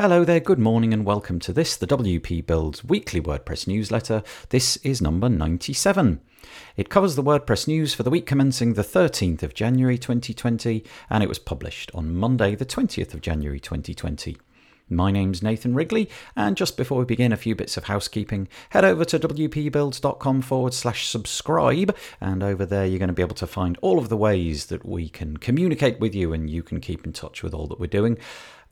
Hello there, good morning, and welcome to this, the WP Builds weekly WordPress newsletter. This is number 97. It covers the WordPress news for the week commencing the 13th of January 2020, and it was published on Monday, the 20th of January 2020. My name's Nathan Wrigley, and just before we begin, a few bits of housekeeping. Head over to wpbuilds.com forward slash subscribe, and over there you're going to be able to find all of the ways that we can communicate with you and you can keep in touch with all that we're doing.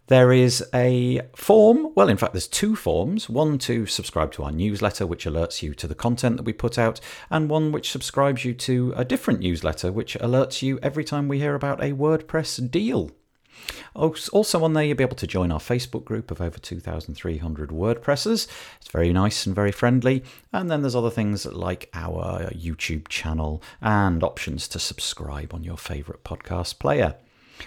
There is a form, well, in fact, there's two forms one to subscribe to our newsletter, which alerts you to the content that we put out, and one which subscribes you to a different newsletter, which alerts you every time we hear about a WordPress deal. Also, on there, you'll be able to join our Facebook group of over 2,300 WordPressers. It's very nice and very friendly. And then there's other things like our YouTube channel and options to subscribe on your favourite podcast player.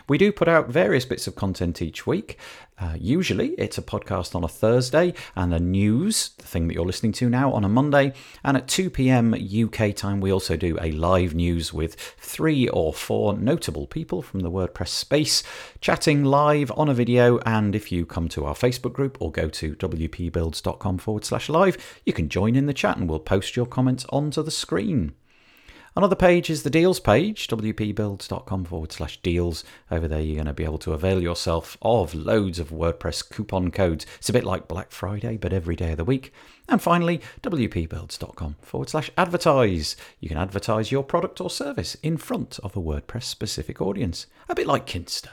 We do put out various bits of content each week. Uh, usually, it's a podcast on a Thursday and a news, the thing that you're listening to now, on a Monday. And at 2 pm UK time, we also do a live news with three or four notable people from the WordPress space chatting live on a video. And if you come to our Facebook group or go to wpbuilds.com forward slash live, you can join in the chat and we'll post your comments onto the screen. Another page is the deals page, wpbuilds.com forward slash deals. Over there, you're going to be able to avail yourself of loads of WordPress coupon codes. It's a bit like Black Friday, but every day of the week. And finally, wpbuilds.com forward slash advertise. You can advertise your product or service in front of a WordPress specific audience, a bit like Kinsta.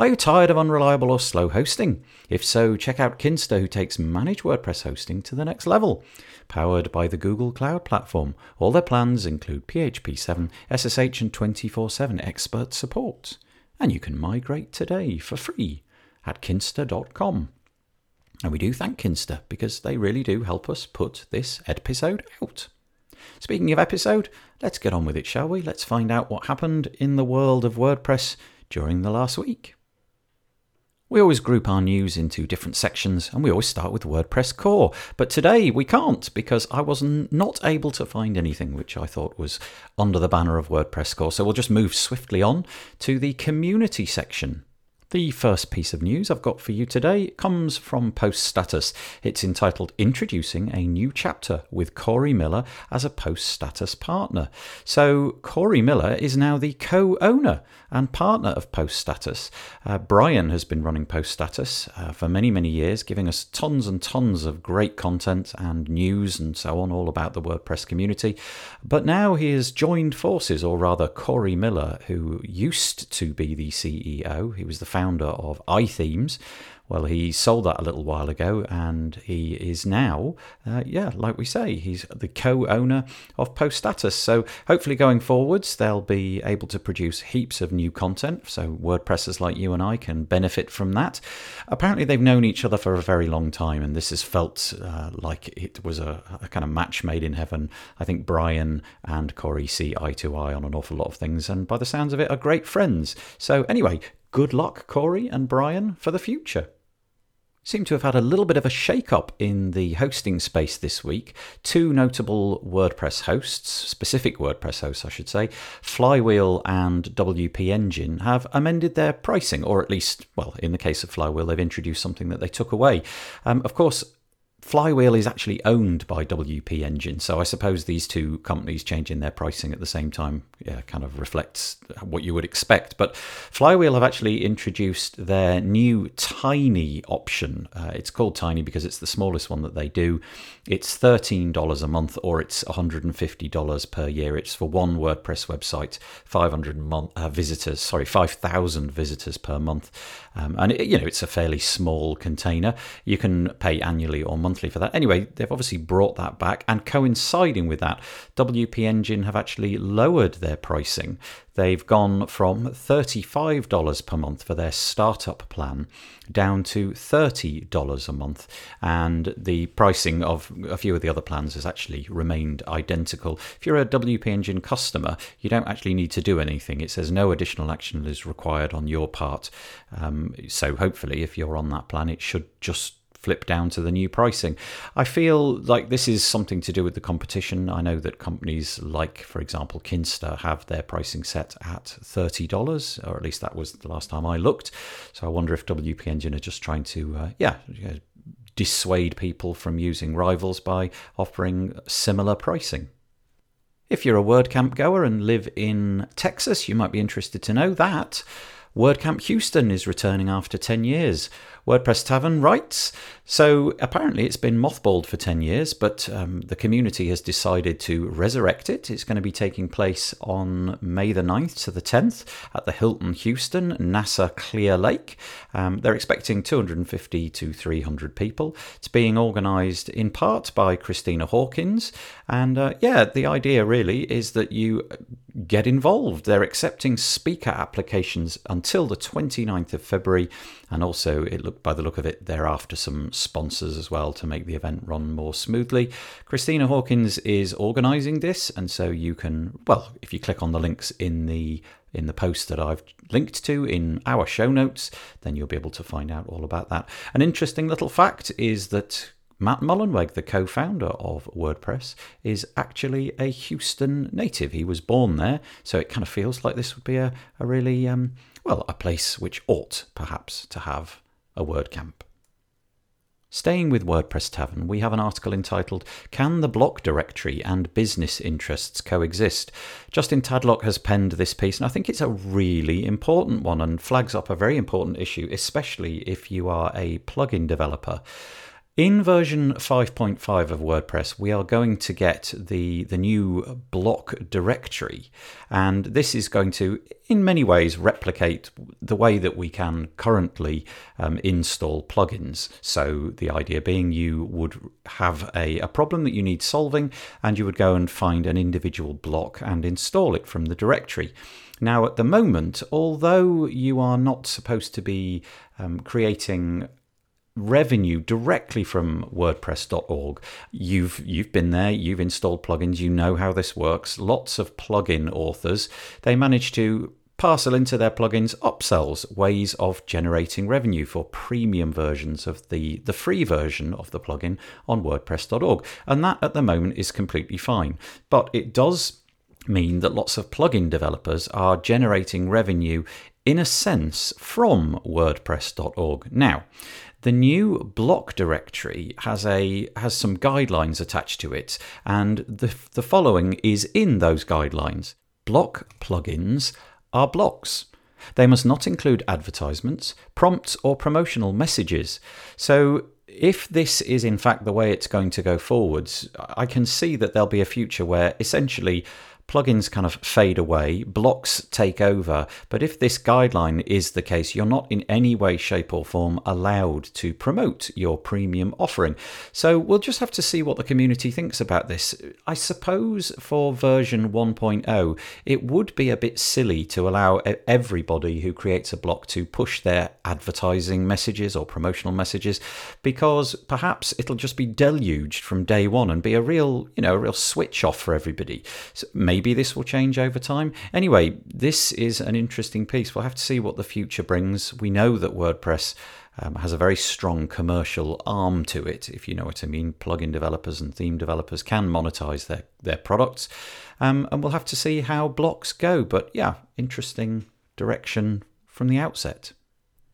Are you tired of unreliable or slow hosting? If so, check out Kinsta, who takes managed WordPress hosting to the next level. Powered by the Google Cloud Platform, all their plans include PHP 7, SSH, and 24 7 expert support. And you can migrate today for free at kinsta.com. And we do thank Kinsta because they really do help us put this episode out. Speaking of episode, let's get on with it, shall we? Let's find out what happened in the world of WordPress during the last week. We always group our news into different sections and we always start with WordPress core. But today we can't because I was not able to find anything which I thought was under the banner of WordPress core. So we'll just move swiftly on to the community section. The first piece of news I've got for you today comes from Post Status. It's entitled Introducing a New Chapter with Corey Miller as a Post Status partner. So, Corey Miller is now the co owner and partner of Post Status. Uh, Brian has been running Post Status uh, for many, many years, giving us tons and tons of great content and news and so on, all about the WordPress community. But now he has joined forces, or rather, Corey Miller, who used to be the CEO, he was the founder of iThemes, well, he sold that a little while ago, and he is now, uh, yeah, like we say, he's the co-owner of Post Status. So hopefully, going forwards, they'll be able to produce heaps of new content. So WordPressers like you and I can benefit from that. Apparently, they've known each other for a very long time, and this has felt uh, like it was a, a kind of match made in heaven. I think Brian and Corey see eye to eye on an awful lot of things, and by the sounds of it, are great friends. So anyway, good luck, Corey and Brian, for the future seem to have had a little bit of a shake up in the hosting space this week. Two notable WordPress hosts, specific WordPress hosts, I should say, Flywheel and WP Engine, have amended their pricing, or at least, well, in the case of Flywheel, they've introduced something that they took away. Um, of course, Flywheel is actually owned by WP Engine, so I suppose these two companies changing their pricing at the same time yeah, kind of reflects what you would expect. But Flywheel have actually introduced their new Tiny option. Uh, it's called Tiny because it's the smallest one that they do. It's $13 a month or it's $150 per year. It's for one WordPress website, 500 month, uh, visitors, sorry, 5,000 visitors per month. Um, and it, you know, it's a fairly small container. You can pay annually or monthly monthly for that. Anyway, they've obviously brought that back, and coinciding with that, WP Engine have actually lowered their pricing. They've gone from $35 per month for their startup plan down to $30 a month, and the pricing of a few of the other plans has actually remained identical. If you're a WP Engine customer, you don't actually need to do anything. It says no additional action is required on your part. Um, so hopefully, if you're on that plan, it should just flip down to the new pricing. I feel like this is something to do with the competition. I know that companies like, for example, Kinsta have their pricing set at $30, or at least that was the last time I looked. So I wonder if WP Engine are just trying to, uh, yeah, dissuade people from using rivals by offering similar pricing. If you're a WordCamp goer and live in Texas, you might be interested to know that WordCamp Houston is returning after 10 years. WordPress Tavern writes So apparently it's been mothballed for 10 years, but um, the community has decided to resurrect it. It's going to be taking place on May the 9th to the 10th at the Hilton Houston, NASA Clear Lake. Um, they're expecting 250 to 300 people. It's being organised in part by Christina Hawkins. And uh, yeah, the idea really is that you get involved. They're accepting speaker applications until the 29th of February. And also, it look by the look of it, they're after some sponsors as well to make the event run more smoothly. Christina Hawkins is organising this, and so you can, well, if you click on the links in the in the post that I've linked to in our show notes, then you'll be able to find out all about that. An interesting little fact is that Matt Mullenweg, the co founder of WordPress, is actually a Houston native. He was born there, so it kind of feels like this would be a, a really, um, well, a place which ought perhaps to have a WordCamp. Staying with WordPress Tavern, we have an article entitled Can the Block Directory and Business Interests Coexist? Justin Tadlock has penned this piece, and I think it's a really important one and flags up a very important issue, especially if you are a plugin developer. In version 5.5 of WordPress, we are going to get the, the new block directory, and this is going to, in many ways, replicate the way that we can currently um, install plugins. So, the idea being you would have a, a problem that you need solving, and you would go and find an individual block and install it from the directory. Now, at the moment, although you are not supposed to be um, creating revenue directly from wordpress.org you've you've been there you've installed plugins you know how this works. Lots of plugin authors. They manage to parcel into their plugins upsells ways of generating revenue for premium versions of the the free version of the plugin on wordpress.org and that at the moment is completely fine. But it does mean that lots of plugin developers are generating revenue in a sense from wordpress.org now the new block directory has a has some guidelines attached to it, and the the following is in those guidelines. Block plugins are blocks. They must not include advertisements, prompts, or promotional messages. So if this is in fact the way it's going to go forwards, I can see that there'll be a future where essentially plugins kind of fade away, blocks take over. But if this guideline is the case, you're not in any way, shape, or form allowed to promote your premium offering. So we'll just have to see what the community thinks about this. I suppose for version 1.0, it would be a bit silly to allow everybody who creates a block to push their advertising messages or promotional messages because perhaps it'll just be deluged from day one and be a real, you know, a real switch off for everybody. So maybe Maybe this will change over time. Anyway, this is an interesting piece. We'll have to see what the future brings. We know that WordPress um, has a very strong commercial arm to it, if you know what I mean. Plugin developers and theme developers can monetize their, their products. Um, and we'll have to see how blocks go. But yeah, interesting direction from the outset.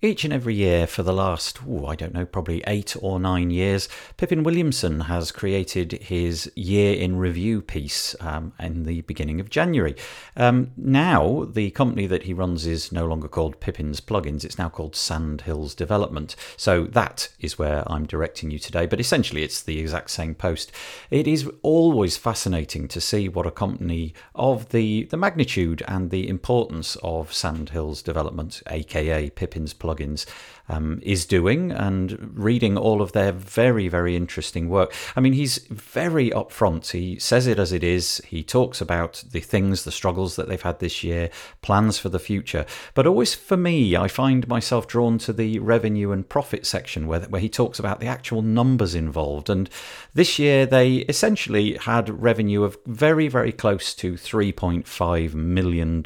Each and every year for the last, ooh, I don't know, probably eight or nine years, Pippin Williamson has created his year in review piece um, in the beginning of January. Um, now, the company that he runs is no longer called Pippin's Plugins, it's now called Sandhills Development. So that is where I'm directing you today, but essentially it's the exact same post. It is always fascinating to see what a company of the, the magnitude and the importance of Sandhills Development, aka Pippin's Plugins, plugins um, is doing and reading all of their very, very interesting work. I mean, he's very upfront. He says it as it is. He talks about the things, the struggles that they've had this year, plans for the future. But always for me, I find myself drawn to the revenue and profit section where, where he talks about the actual numbers involved. And this year, they essentially had revenue of very, very close to $3.5 million.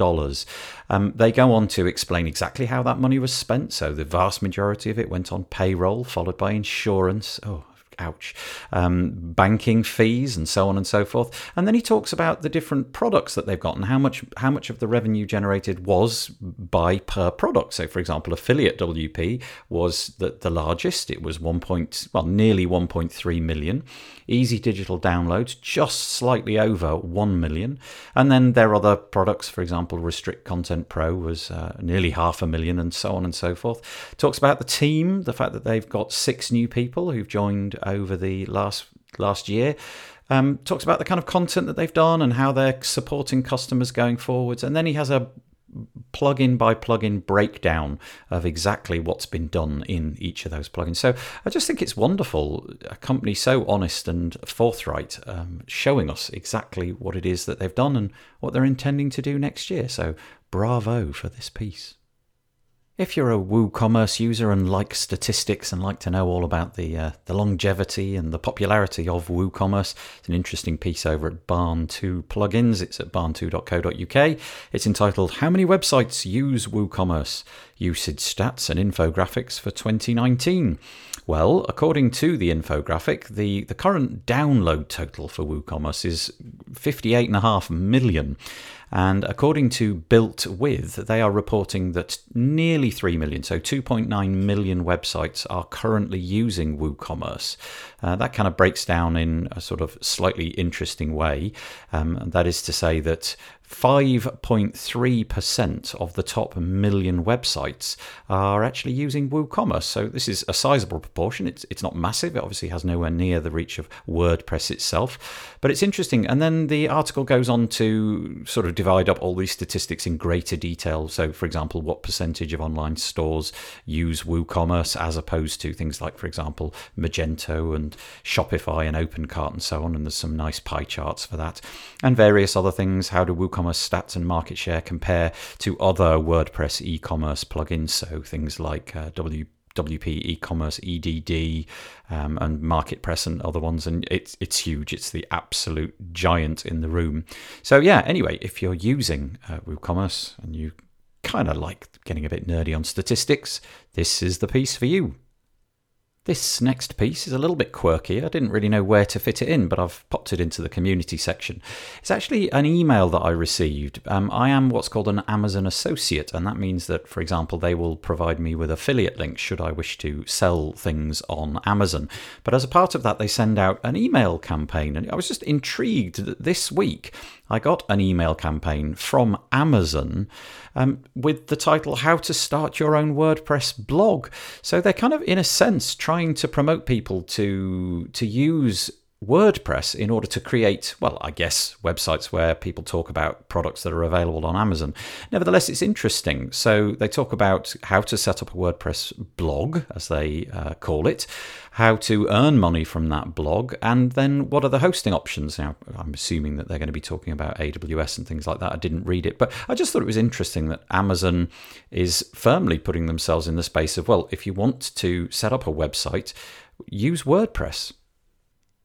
Um, they go on to explain exactly how that money was spent. So the vast majority of it went on payroll, followed by insurance. Oh, ouch, um, banking fees and so on and so forth. And then he talks about the different products that they've got and how much how much of the revenue generated was by per product. So, for example, affiliate WP was the, the largest. It was one point well nearly 1.3 million. Easy digital downloads just slightly over 1 million. And then their other products, for example, Restrict Content Pro was uh, nearly half a million, and so on and so forth. Talks about the team, the fact that they've got six new people who've joined over the last last year. Um, talks about the kind of content that they've done and how they're supporting customers going forwards. And then he has a plugin by plugin breakdown of exactly what's been done in each of those plugins. So I just think it's wonderful. A company so honest and forthright, um, showing us exactly what it is that they've done and what they're intending to do next year. So bravo for this piece. If you're a WooCommerce user and like statistics and like to know all about the uh, the longevity and the popularity of WooCommerce, it's an interesting piece over at Barn2 Plugins. It's at barn2.co.uk. It's entitled "How many websites use WooCommerce? Usage stats and infographics for 2019." Well, according to the infographic, the, the current download total for WooCommerce is 58.5 million. And according to Built With, they are reporting that nearly 3 million, so 2.9 million websites are currently using WooCommerce. Uh, that kind of breaks down in a sort of slightly interesting way. Um, that is to say that 5.3% of the top million websites are actually using WooCommerce. So this is a sizable proportion. It's it's not massive. It obviously has nowhere near the reach of WordPress itself, but it's interesting. And then the article goes on to sort of divide up all these statistics in greater detail. So, for example, what percentage of online stores use WooCommerce as opposed to things like, for example, Magento and Shopify and OpenCart and so on. And there's some nice pie charts for that, and various other things. How do WooCommerce e-commerce stats and market share compare to other WordPress e-commerce plugins. So things like uh, WP e-commerce EDD um, and MarketPress and other ones, and it's it's huge. It's the absolute giant in the room. So yeah. Anyway, if you're using uh, WooCommerce and you kind of like getting a bit nerdy on statistics, this is the piece for you. This next piece is a little bit quirky. I didn't really know where to fit it in, but I've popped it into the community section. It's actually an email that I received. Um, I am what's called an Amazon associate, and that means that, for example, they will provide me with affiliate links should I wish to sell things on Amazon. But as a part of that, they send out an email campaign, and I was just intrigued that this week I got an email campaign from Amazon um, with the title How to Start Your Own WordPress Blog. So they're kind of, in a sense, trying to promote people to, to use WordPress in order to create, well, I guess, websites where people talk about products that are available on Amazon. Nevertheless, it's interesting. So they talk about how to set up a WordPress blog, as they uh, call it, how to earn money from that blog, and then what are the hosting options. Now, I'm assuming that they're going to be talking about AWS and things like that. I didn't read it, but I just thought it was interesting that Amazon is firmly putting themselves in the space of, well, if you want to set up a website, use WordPress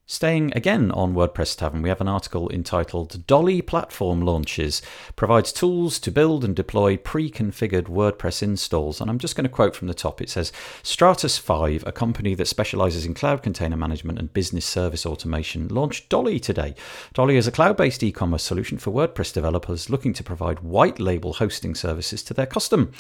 Staying again on WordPress Tavern, we have an article entitled Dolly Platform Launches provides tools to build and deploy pre configured WordPress installs. And I'm just going to quote from the top. It says Stratus 5, a company that specializes in cloud container management and business service automation, launched Dolly today. Dolly is a cloud based e commerce solution for WordPress developers looking to provide white label hosting services to their custom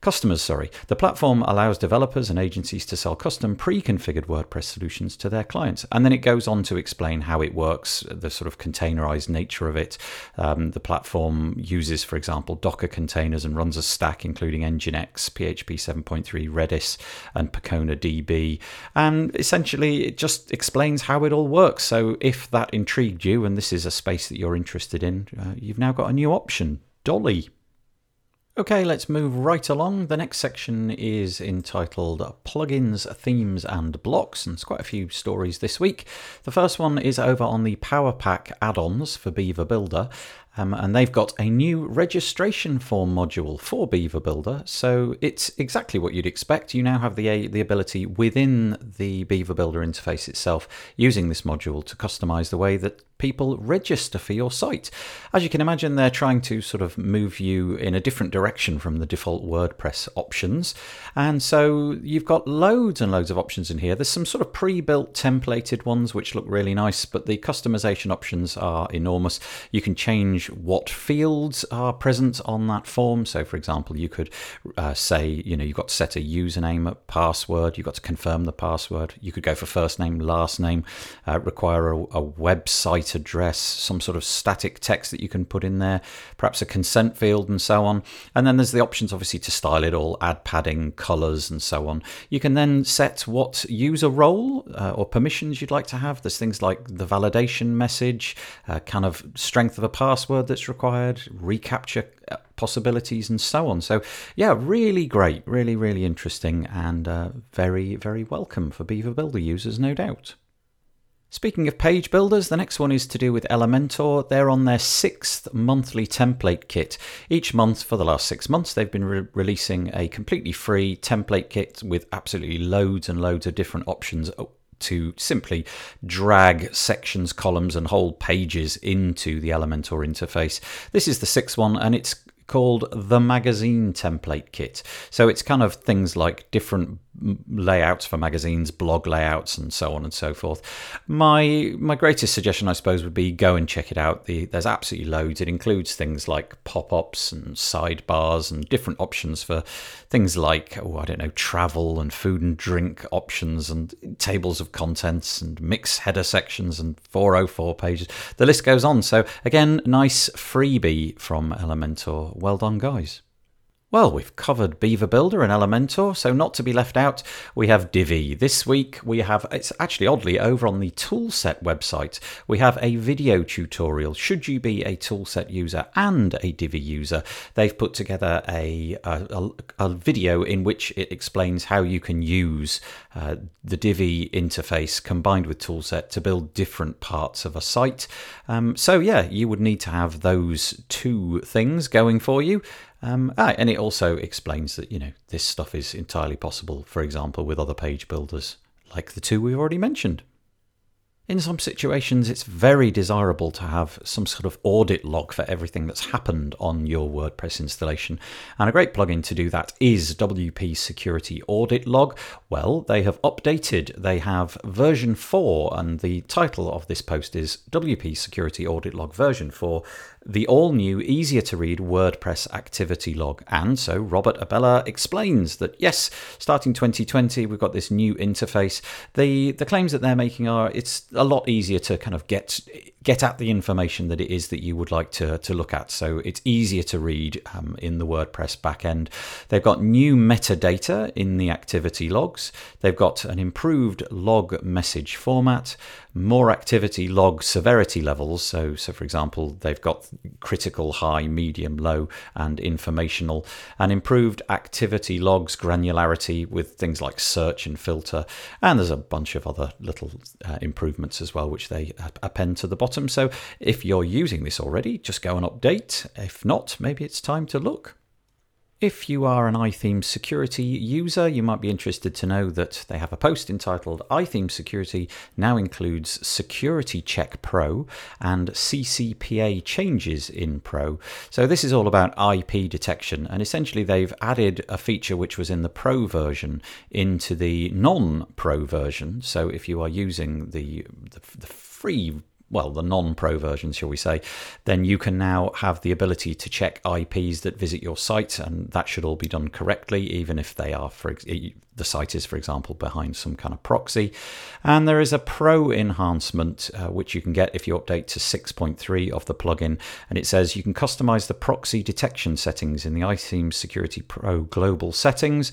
customers, sorry. The platform allows developers and agencies to sell custom pre-configured WordPress solutions to their clients. And then it goes on to explain how it works, the sort of containerized nature of it. Um, the platform uses, for example, Docker containers and runs a stack including Nginx, PHP 7.3, Redis, and Percona DB. And essentially, it just explains how it all works. So if that intrigued you and this is a space that you're interested in, uh, you've now got a new option. Dolly. Okay, let's move right along. The next section is entitled Plugins, Themes and Blocks, and there's quite a few stories this week. The first one is over on the Power Pack add ons for Beaver Builder, Um, and they've got a new registration form module for Beaver Builder. So it's exactly what you'd expect. You now have the, the ability within the Beaver Builder interface itself using this module to customize the way that people register for your site. As you can imagine, they're trying to sort of move you in a different direction from the default WordPress options. And so you've got loads and loads of options in here. There's some sort of pre built templated ones which look really nice, but the customization options are enormous. You can change what fields are present on that form. So, for example, you could uh, say, you know, you've got to set a username, a password, you've got to confirm the password. You could go for first name, last name, uh, require a, a website address, some sort of static text that you can put in there, perhaps a consent field, and so on. And then there's the options, obviously, to style it all, add padding, colors, and so on. You can then set what user role uh, or permissions you'd like to have. There's things like the validation message, uh, kind of strength of a password that's required, reCAPTCHA uh, possibilities and so on. So, yeah, really great, really, really interesting, and uh, very, very welcome for Beaver Builder users, no doubt. Speaking of page builders, the next one is to do with Elementor. They're on their sixth monthly template kit. Each month for the last six months, they've been re- releasing a completely free template kit with absolutely loads and loads of different options to simply drag sections, columns, and whole pages into the Elementor interface. This is the sixth one, and it's called the magazine template kit. So it's kind of things like different layouts for magazines, blog layouts, and so on and so forth. My my greatest suggestion, I suppose, would be go and check it out. The, there's absolutely loads. It includes things like pop-ups and sidebars and different options for things like oh I don't know travel and food and drink options and tables of contents and mix header sections and 404 pages. The list goes on. So again, nice freebie from Elementor. Well done, guys. Well, we've covered Beaver Builder and Elementor, so not to be left out, we have Divi. This week we have, it's actually oddly over on the Toolset website, we have a video tutorial. Should you be a Toolset user and a Divi user, they've put together a, a, a video in which it explains how you can use uh, the Divi interface combined with Toolset to build different parts of a site. Um, so, yeah, you would need to have those two things going for you. Um, ah, and it also explains that you know this stuff is entirely possible, for example, with other page builders like the two we've already mentioned. In some situations, it's very desirable to have some sort of audit log for everything that's happened on your WordPress installation. And a great plugin to do that is WP Security Audit Log. Well, they have updated, they have version 4, and the title of this post is WP Security Audit Log version 4 the all new, easier to read WordPress activity log. And so Robert Abela explains that yes, starting 2020, we've got this new interface. The the claims that they're making are it's a lot easier to kind of get get at the information that it is that you would like to, to look at. So it's easier to read um, in the WordPress backend. They've got new metadata in the activity logs. They've got an improved log message format, more activity log severity levels. So, so for example, they've got critical, high, medium, low, and informational, and improved activity logs granularity with things like search and filter. And there's a bunch of other little uh, improvements as well, which they append to the bottom bottom. So if you're using this already, just go and update. If not, maybe it's time to look. If you are an iTheme security user, you might be interested to know that they have a post entitled iTheme Security now includes Security Check Pro and CCPA changes in Pro. So, this is all about IP detection, and essentially, they've added a feature which was in the Pro version into the non Pro version. So, if you are using the, the, the free well, the non pro version, shall we say, then you can now have the ability to check IPs that visit your site, and that should all be done correctly, even if they are, for the site is, for example, behind some kind of proxy. And there is a pro enhancement uh, which you can get if you update to 6.3 of the plugin, and it says you can customize the proxy detection settings in the iTheme Security Pro global settings.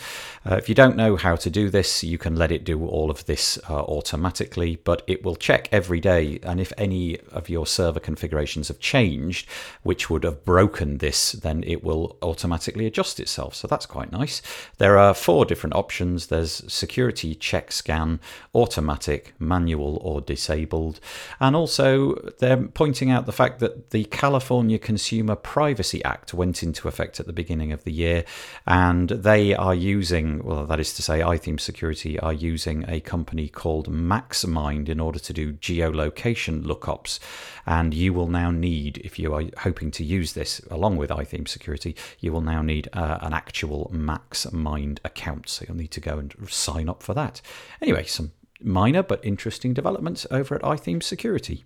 Uh, if you don't know how to do this, you can let it do all of this uh, automatically, but it will check every day, and if any of your server configurations have changed, which would have broken this, then it will automatically adjust itself. So that's quite nice. There are four different options There's security check scan, automatic, manual, or disabled. And also, they're pointing out the fact that the California Consumer Privacy Act went into effect at the beginning of the year, and they are using, well, that is to say, iTheme Security are using a company called MaxMind in order to do geolocation lookups. And you will now need, if you are hoping to use this along with iTheme Security, you will now need uh, an actual MaxMind account. So you'll need to go and sign up for that. Anyway, some minor but interesting developments over at iTheme Security.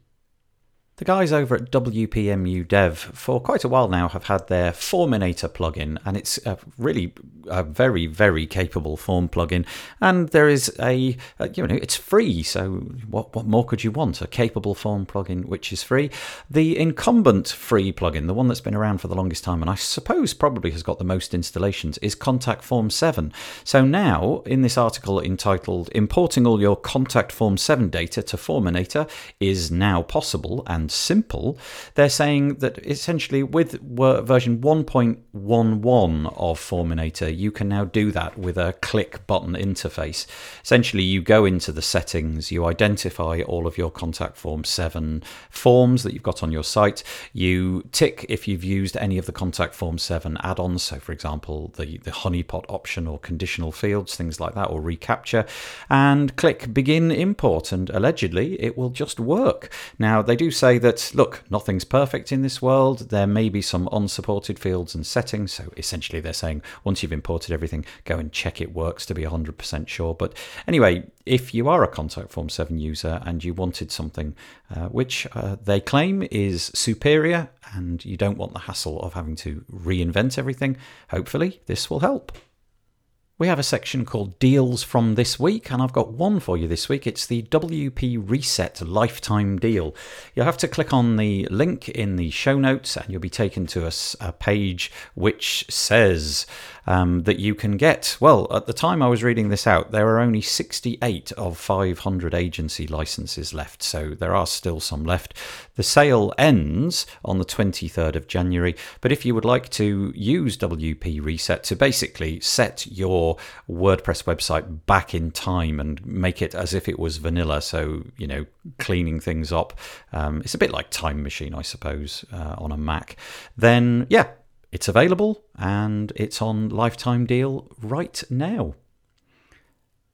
The guys over at WPMU Dev for quite a while now have had their Forminator plugin, and it's a really a very very capable form plugin. And there is a, a, you know it's free, so what what more could you want? A capable form plugin which is free. The incumbent free plugin, the one that's been around for the longest time, and I suppose probably has got the most installations, is Contact Form Seven. So now in this article entitled "Importing all your Contact Form Seven data to Forminator is now possible," and and simple, they're saying that essentially with version 1.11 of Forminator, you can now do that with a click button interface. Essentially, you go into the settings, you identify all of your contact form 7 forms that you've got on your site, you tick if you've used any of the contact form 7 add ons, so for example, the, the honeypot option or conditional fields, things like that, or reCAPTCHA, and click begin import, and allegedly it will just work. Now, they do say that, look, nothing's perfect in this world. There may be some unsupported fields and settings. So essentially, they're saying once you've imported everything, go and check it works to be 100% sure. But anyway, if you are a Contact Form 7 user and you wanted something uh, which uh, they claim is superior and you don't want the hassle of having to reinvent everything, hopefully this will help. We have a section called Deals from This Week, and I've got one for you this week. It's the WP Reset Lifetime Deal. You'll have to click on the link in the show notes, and you'll be taken to a, a page which says um, that you can get. Well, at the time I was reading this out, there are only 68 of 500 agency licenses left, so there are still some left. The sale ends on the 23rd of January, but if you would like to use WP Reset to basically set your WordPress website back in time and make it as if it was vanilla, so, you know, cleaning things up, um, it's a bit like Time Machine, I suppose, uh, on a Mac, then yeah, it's available and it's on lifetime deal right now.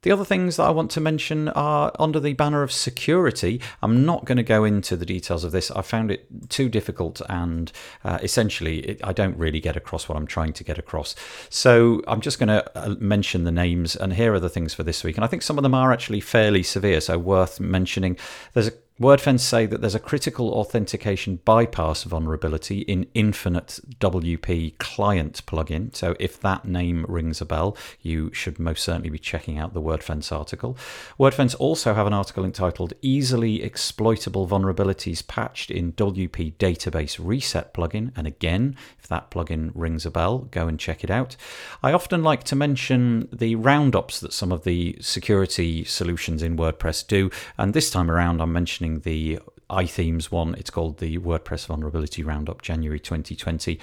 The other things that I want to mention are under the banner of security. I'm not going to go into the details of this. I found it too difficult, and uh, essentially, it, I don't really get across what I'm trying to get across. So I'm just going to uh, mention the names, and here are the things for this week. And I think some of them are actually fairly severe, so worth mentioning. There's a WordFence say that there's a critical authentication bypass vulnerability in Infinite WP client plugin. So if that name rings a bell, you should most certainly be checking out the WordFence article. WordFence also have an article entitled Easily Exploitable Vulnerabilities Patched in WP Database Reset plugin. And again, if that plugin rings a bell, go and check it out. I often like to mention the roundups that some of the security solutions in WordPress do. And this time around, I'm mentioning mentioning the iThemes one. It's called the WordPress Vulnerability Roundup January 2020.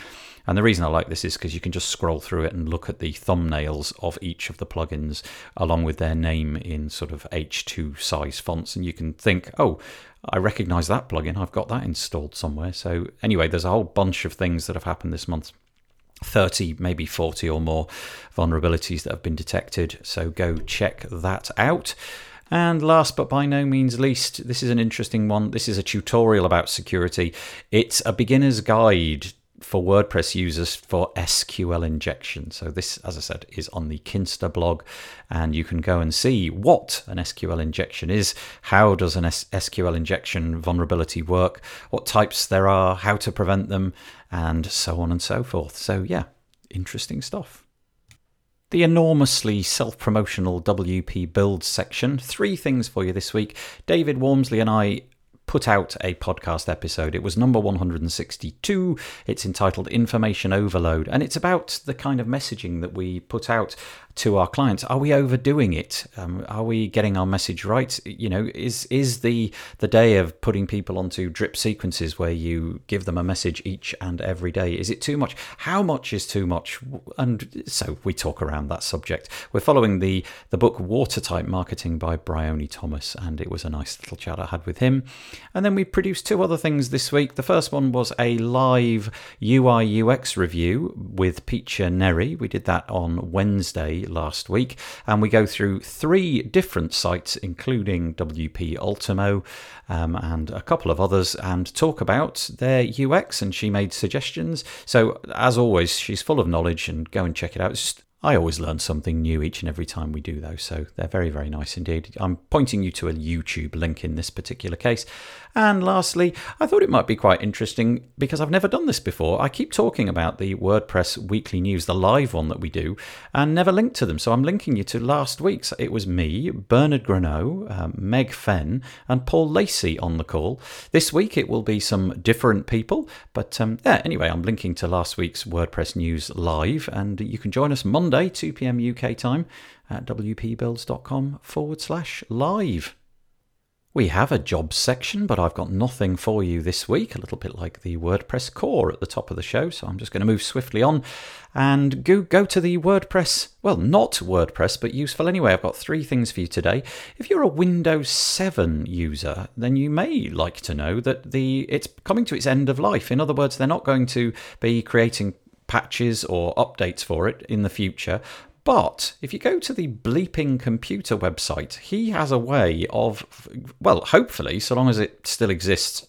And the reason I like this is because you can just scroll through it and look at the thumbnails of each of the plugins along with their name in sort of H2 size fonts. And you can think, oh, I recognize that plugin. I've got that installed somewhere. So, anyway, there's a whole bunch of things that have happened this month. 30, maybe 40 or more vulnerabilities that have been detected. So go check that out. And last but by no means least, this is an interesting one. This is a tutorial about security. It's a beginner's guide for WordPress users for SQL injection. So this, as I said, is on the Kinsta blog, and you can go and see what an SQL injection is, how does an SQL injection vulnerability work, what types there are, how to prevent them, and so on and so forth. So yeah, interesting stuff the enormously self promotional WP Builds section. Three things for you this week. David Waumsley and I put out a podcast episode. It was number 162. It's entitled Information Overload, and it's about the kind of messaging that we put out to our clients. Are we overdoing it? Um, are we getting our message right? You know is is the the day of putting people onto drip sequences where you give them a message each and every day is it too much? How much is too much? And so we talk around that subject. We're following the the book watertight marketing by bryony thomas and it was a nice little chat i had with him and then we produced two other things this week the first one was a live ui ux review with Piccia Neri we did that on wednesday last week, and we go through three different sites, including WP Ultimo um, and a couple of others, and talk about their UX. And she made suggestions. So, as always, she's full of knowledge, and go and check it out. It's I always learn something new each and every time we do those, so they're very, very nice indeed. I'm pointing you to a YouTube link in this particular case. And lastly, I thought it might be quite interesting because I've never done this before. I keep talking about the WordPress weekly news, the live one that we do, and never linked to them. So I'm linking you to last week's. It was me, Bernard Greneau, um, Meg Fenn, and Paul Lacey on the call. This week it will be some different people, but um, yeah, anyway, I'm linking to last week's WordPress news live, and you can join us. Monday, 2 pm UK time at wpbuilds.com forward slash live. We have a jobs section, but I've got nothing for you this week, a little bit like the WordPress core at the top of the show. So I'm just going to move swiftly on and go, go to the WordPress, well, not WordPress, but useful anyway. I've got three things for you today. If you're a Windows 7 user, then you may like to know that the it's coming to its end of life. In other words, they're not going to be creating patches or updates for it in the future. But if you go to the Bleeping Computer website, he has a way of, well, hopefully, so long as it still exists,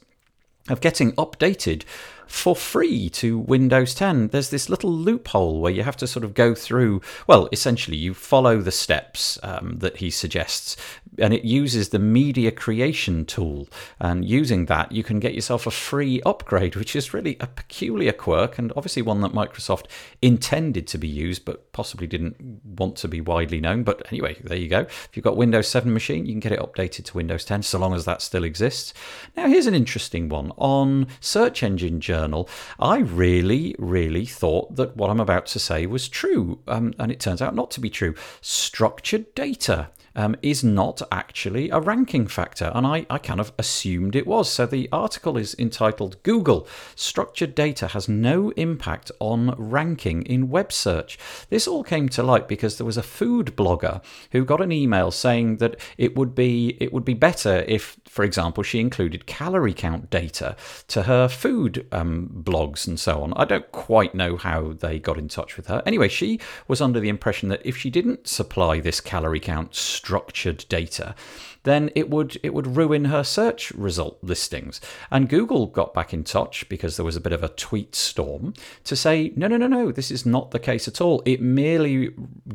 of getting updated for free to Windows 10. There's this little loophole where you have to sort of go through, well, essentially, you follow the steps um, that he suggests, and it uses the media creation tool. And using that, you can get yourself a free upgrade, which is really a peculiar quirk, and obviously one that Microsoft intended to be used, but possibly didn't want to be widely known. But anyway, there you go. If you've got Windows 7 machine, you can get it updated to Windows 10, so long as that still exists. Now, here's an interesting one on Search Engine Journal I really, really thought that what I'm about to say was true. Um, and it turns out not to be true. Structured data um, is not actually a ranking factor. And I, I kind of assumed it was. So the article is entitled Google Structured Data Has No Impact on Ranking in Web Search. This all came to light because there was a food blogger who got an email saying that it would be it would be better if, for example, she included calorie count data to her food um, blogs and so on. I don't quite know how they got in touch with her. Anyway, she was under the impression that if she didn't supply this calorie count structured data, then it would it would ruin her search result listings. And Google got back in touch because there was a bit of a tweet storm to say, no, no, no, no, this is not the case at all. It merely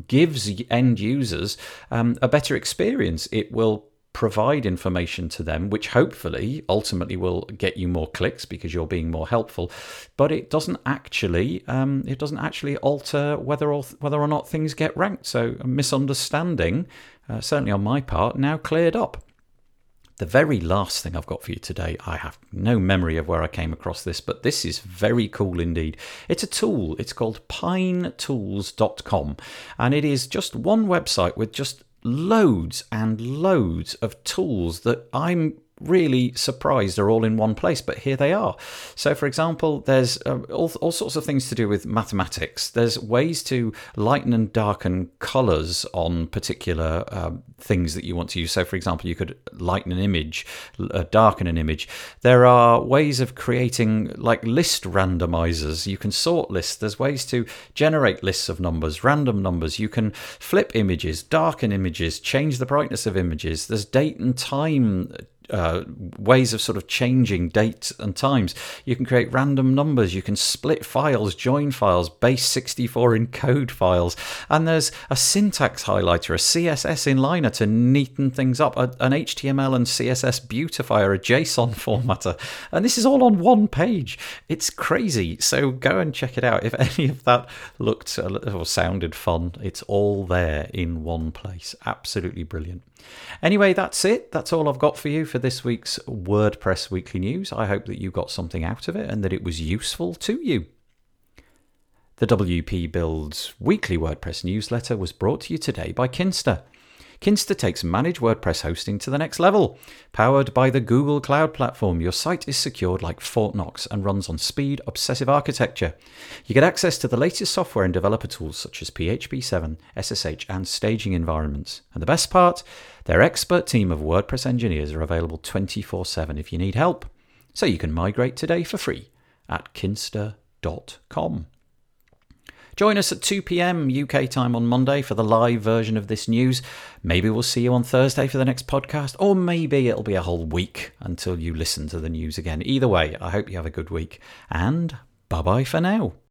gives end users um, a better experience. It will provide information to them, which hopefully ultimately will get you more clicks because you're being more helpful. But it doesn't actually um, it doesn't actually alter whether or whether or not things get ranked. So a misunderstanding, uh, certainly on my part, now cleared up. The very last thing I've got for you today, I have no memory of where I came across this, but this is very cool indeed. It's a tool, it's called pinetools.com, and it is just one website with just loads and loads of tools that I'm really surprised are all in one place, but here they are. So, for example, there's uh, all, all sorts of things to do with mathematics. There's ways to lighten and darken colors on particular uh, things that you want to use. So, for example, you could lighten an image, uh, darken an image. There are ways of creating like list randomizers. You can sort lists. There's ways to generate lists of numbers, random numbers. You can flip images, darken images, change the brightness of images. There's date and time uh, ways of sort of changing dates and times. You can create random numbers, you can split files, join files, base 64 encode files, and there's a syntax highlighter, a CSS inliner to neaten things up, a, an HTML and CSS beautifier, a JSON formatter, and this is all on one page. It's crazy. So go and check it out. If any of that looked or sounded fun, it's all there in one place. Absolutely brilliant. Anyway, that's it. That's all I've got for you for for this week's WordPress Weekly News. I hope that you got something out of it and that it was useful to you. The WP Builds weekly WordPress newsletter was brought to you today by Kinsta. Kinsta takes managed WordPress hosting to the next level. Powered by the Google Cloud Platform, your site is secured like Fort Knox and runs on speed obsessive architecture. You get access to the latest software and developer tools such as PHP 7, SSH, and staging environments. And the best part, their expert team of WordPress engineers are available 24 7 if you need help. So you can migrate today for free at kinsta.com. Join us at 2 pm UK time on Monday for the live version of this news. Maybe we'll see you on Thursday for the next podcast, or maybe it'll be a whole week until you listen to the news again. Either way, I hope you have a good week, and bye bye for now.